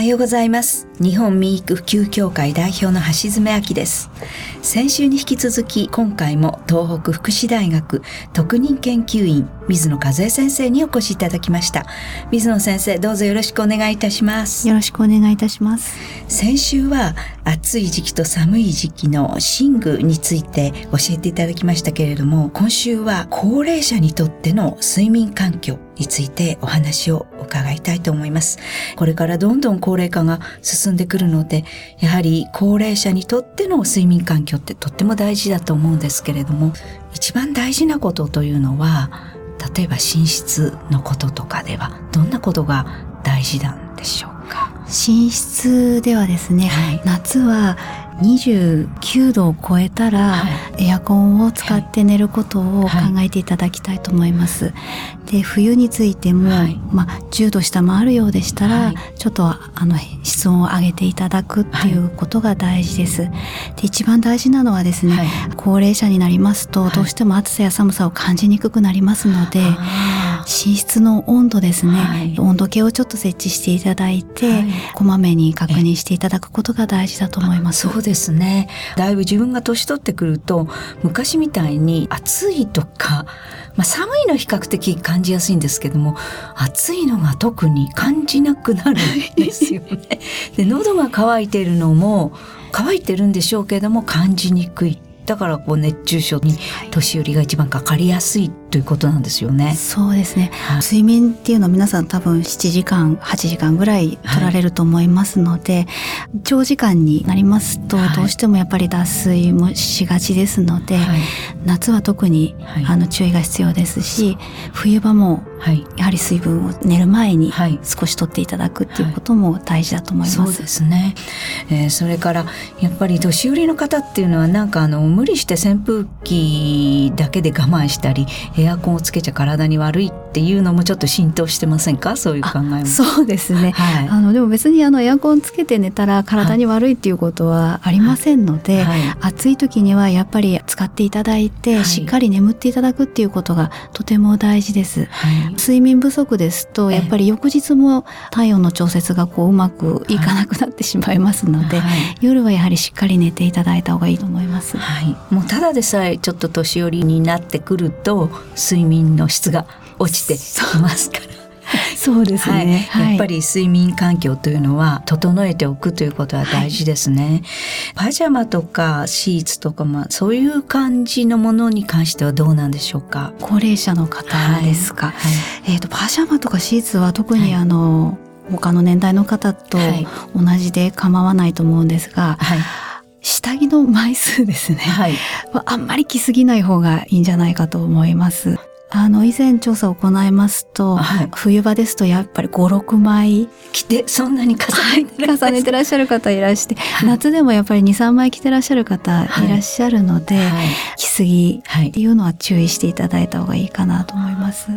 はようございます。日本民育普及協会代表の橋爪明です。先週に引き続き今回も東北福祉大学特任研究員水野和恵先生にお越しいただきました。水野先生どうぞよろしくお願いいたします。よろしくお願いいたします。先週は暑い時期と寒い時期の寝具について教えていただきましたけれども今週は高齢者にとっての睡眠環境についてお話を伺いたいと思います。これからどんどん高齢化が進んでくるので、やはり高齢者にとっての睡眠環境ってとっても大事だと思うんですけれども、一番大事なことというのは、例えば寝室のこととかではどんなことが大事なんでしょう？寝室ではですね、はい、夏は29度を超えたら、はい、エアコンを使って寝ることを考えていただきたいと思います。はい、で冬についても、はい、まあ、10度下回るようでしたら、ちょっとあの室温を上げていただくっていうことが大事です。で一番大事なのはですね、高齢者になりますと、どうしても暑さや寒さを感じにくくなりますので。寝室の温度ですね、はい、温度計をちょっと設置していただいて、はい、こまめに確認していただくことが大事だと思います。そうですね。だいぶ自分が年取ってくると昔みたいに暑いとかまあ、寒いの比較的感じやすいんですけども暑いのが特に感じなくなるんですよね。で喉が渇いているのも乾いてるんでしょうけども感じにくい。だからこう熱中症に年寄りが一番かかりやすいということなんですよね。そうですね。はい、睡眠っていうのは皆さん多分7時間、8時間ぐらい取られると思いますので、はい、長時間になりますとどうしてもやっぱり脱水もしがちですので、はい、夏は特に、あの注意が必要ですし、冬場もやはり水分を寝る前に少し取っていただくっていうことも大事だと思います。そうですね。えー、それからやっぱり年寄りの方っていうのはなんかあの無理して扇風機だけで我慢したりエアコンをつけちゃ体に悪いっていうのもちょっと浸透してませんか？そういう考えも。そうですね、はい、あのでも別にあのエアコンつけて寝たら体に悪いっていうことはありませんので、はい。はい、暑い時にはやっぱり使っていただいて、しっかり眠っていただくっていうことがとても大事です。睡眠不足ですとやっぱり翌日も体温の調節がこううまくいかなくなってしまいますので、夜はやはりしっかり寝ていただいた方がいいと思います。はい、もうただでさえちょっと年寄りになってくると睡眠の質が落ちてきますから。そうですね、はい、やっぱり睡眠環境というのは整えておくということは大事ですね、はい、パジャマとかシーツとかまあそういう感じのものに関してはどうなんでしょうか？高齢者の方ですか、はい、えっ、ー、とパジャマとかシーツは特にあの、他の年代の方と同じで構わないと思うんですが、はい。下着の枚数ですね、はい、あんまり着すぎない方がいいんじゃないかと思います。あの以前調査を行いますと、はい、冬場ですとやっぱり56枚着てそんなに重ねて、はい、重ねてらっしゃる方いらして、はい、夏でもやっぱり23枚着てらっしゃる方い。らっしゃるので、着すぎっていうのは注意していただいた方がいいかなと思います。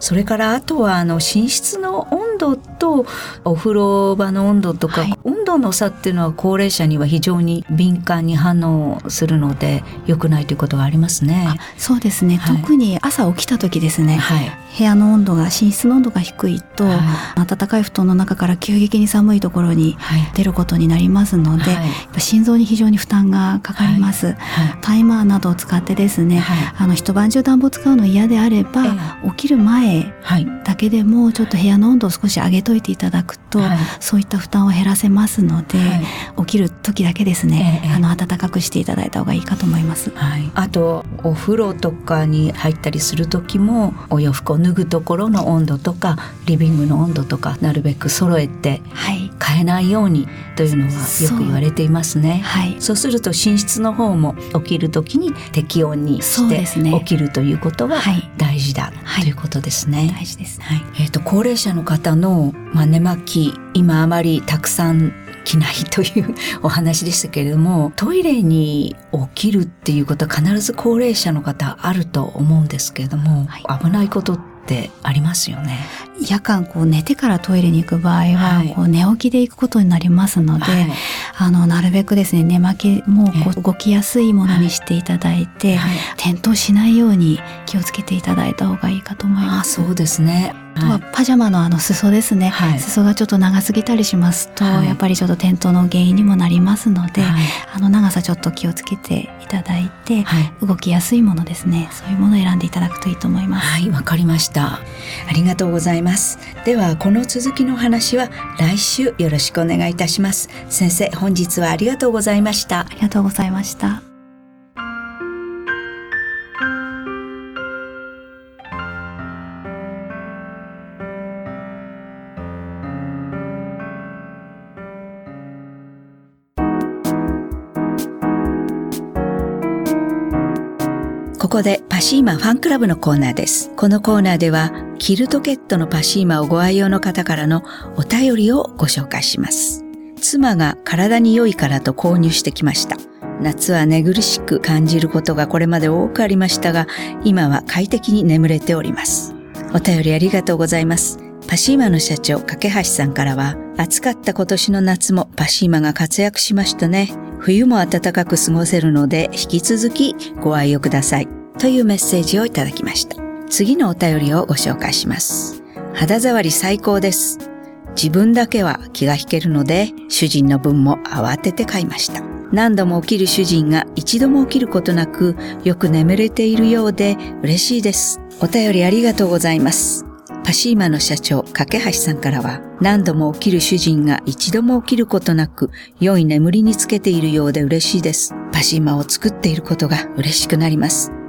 それからあとはあの寝室の温度とお風呂場の温度とか、温度の差っていうのは高齢者には非常に敏感に反応するので良くないということがありますね。そうですね、特に朝起きた時ですね、はい、部屋の温度が寝室の温度が低いと、はい、暖かい布団の中から急激に寒いところに出ることになりますので、はい、心臓に非常に負担がかかります、タイマーなどを使ってですね、あの一晩中暖房使うの嫌であれば、起きる前だけでもちょっと部屋の温度を少し上げといていただくと、そういった負担を減らせますので、起きる時だけですね、あの暖かくしていただいた方がいいかと思います。あとお風呂とかに入ったりする時もお洋服を脱ぐところの温度とかリビングの温度とかなるべく揃えて変えないようにというのはよく言われていますね。はい、そうすると寝室の方も起きる時に適温にして起きるということは大事だ、ということですね。大事です、はい、えっ、ー、と高齢者の方の、まあ、寝巻き今あまりたくさん起きないというお話でしたけれどもトイレに起きるっていうことは必ず高齢者の方あると思うんですけれども、はい、危ないことってありますよね。夜間こう寝てからトイレに行く場合は、こう寝起きで行くことになりますので、はい、あのなるべくですね寝巻きもこう動きやすいものにしていただいて、はい、転倒しないように気をつけていただいた方がいいかと思います。そうですね。あとはパジャマのあの裾ですね、はい、裾がちょっと長すぎたりしますと、はい、やっぱりちょっと転倒の原因にもなりますので、はい、あの長さちょっと気をつけていただいて、動きやすいものですね。そういうものを選んでいただくといいと思います。はいわかりました。ありがとうございます。ではこの続きの話は来週よろしくお願いいたします。先生本日はありがとうございました。ありがとうございましたここでパシーマファンクラブのコーナーです。このコーナーでは、キルトケットのパシーマをご愛用の方からのお便りをご紹介します。妻が体に良いからと購入してきました。夏は寝苦しく感じることがこれまで多くありましたが、今は快適に眠れております。お便りありがとうございます。パシーマの社長、架橋さんからは、暑かった今年の夏もパシーマが活躍しましたね。冬も暖かく過ごせるので、引き続きご愛用ください。というメッセージをいただきました。次のお便りをご紹介します。肌触り最高です。自分だけは気が引けるので、主人の分も慌てて買いました。何度も起きる主人が一度も起きることなく、よく眠れているようで嬉しいです。お便りありがとうございます。パシーマの社長、架橋さんからは、何度も起きる主人が一度も起きることなく、良い眠りにつけているようで嬉しいです。パシーマを作っていることが嬉しくなります。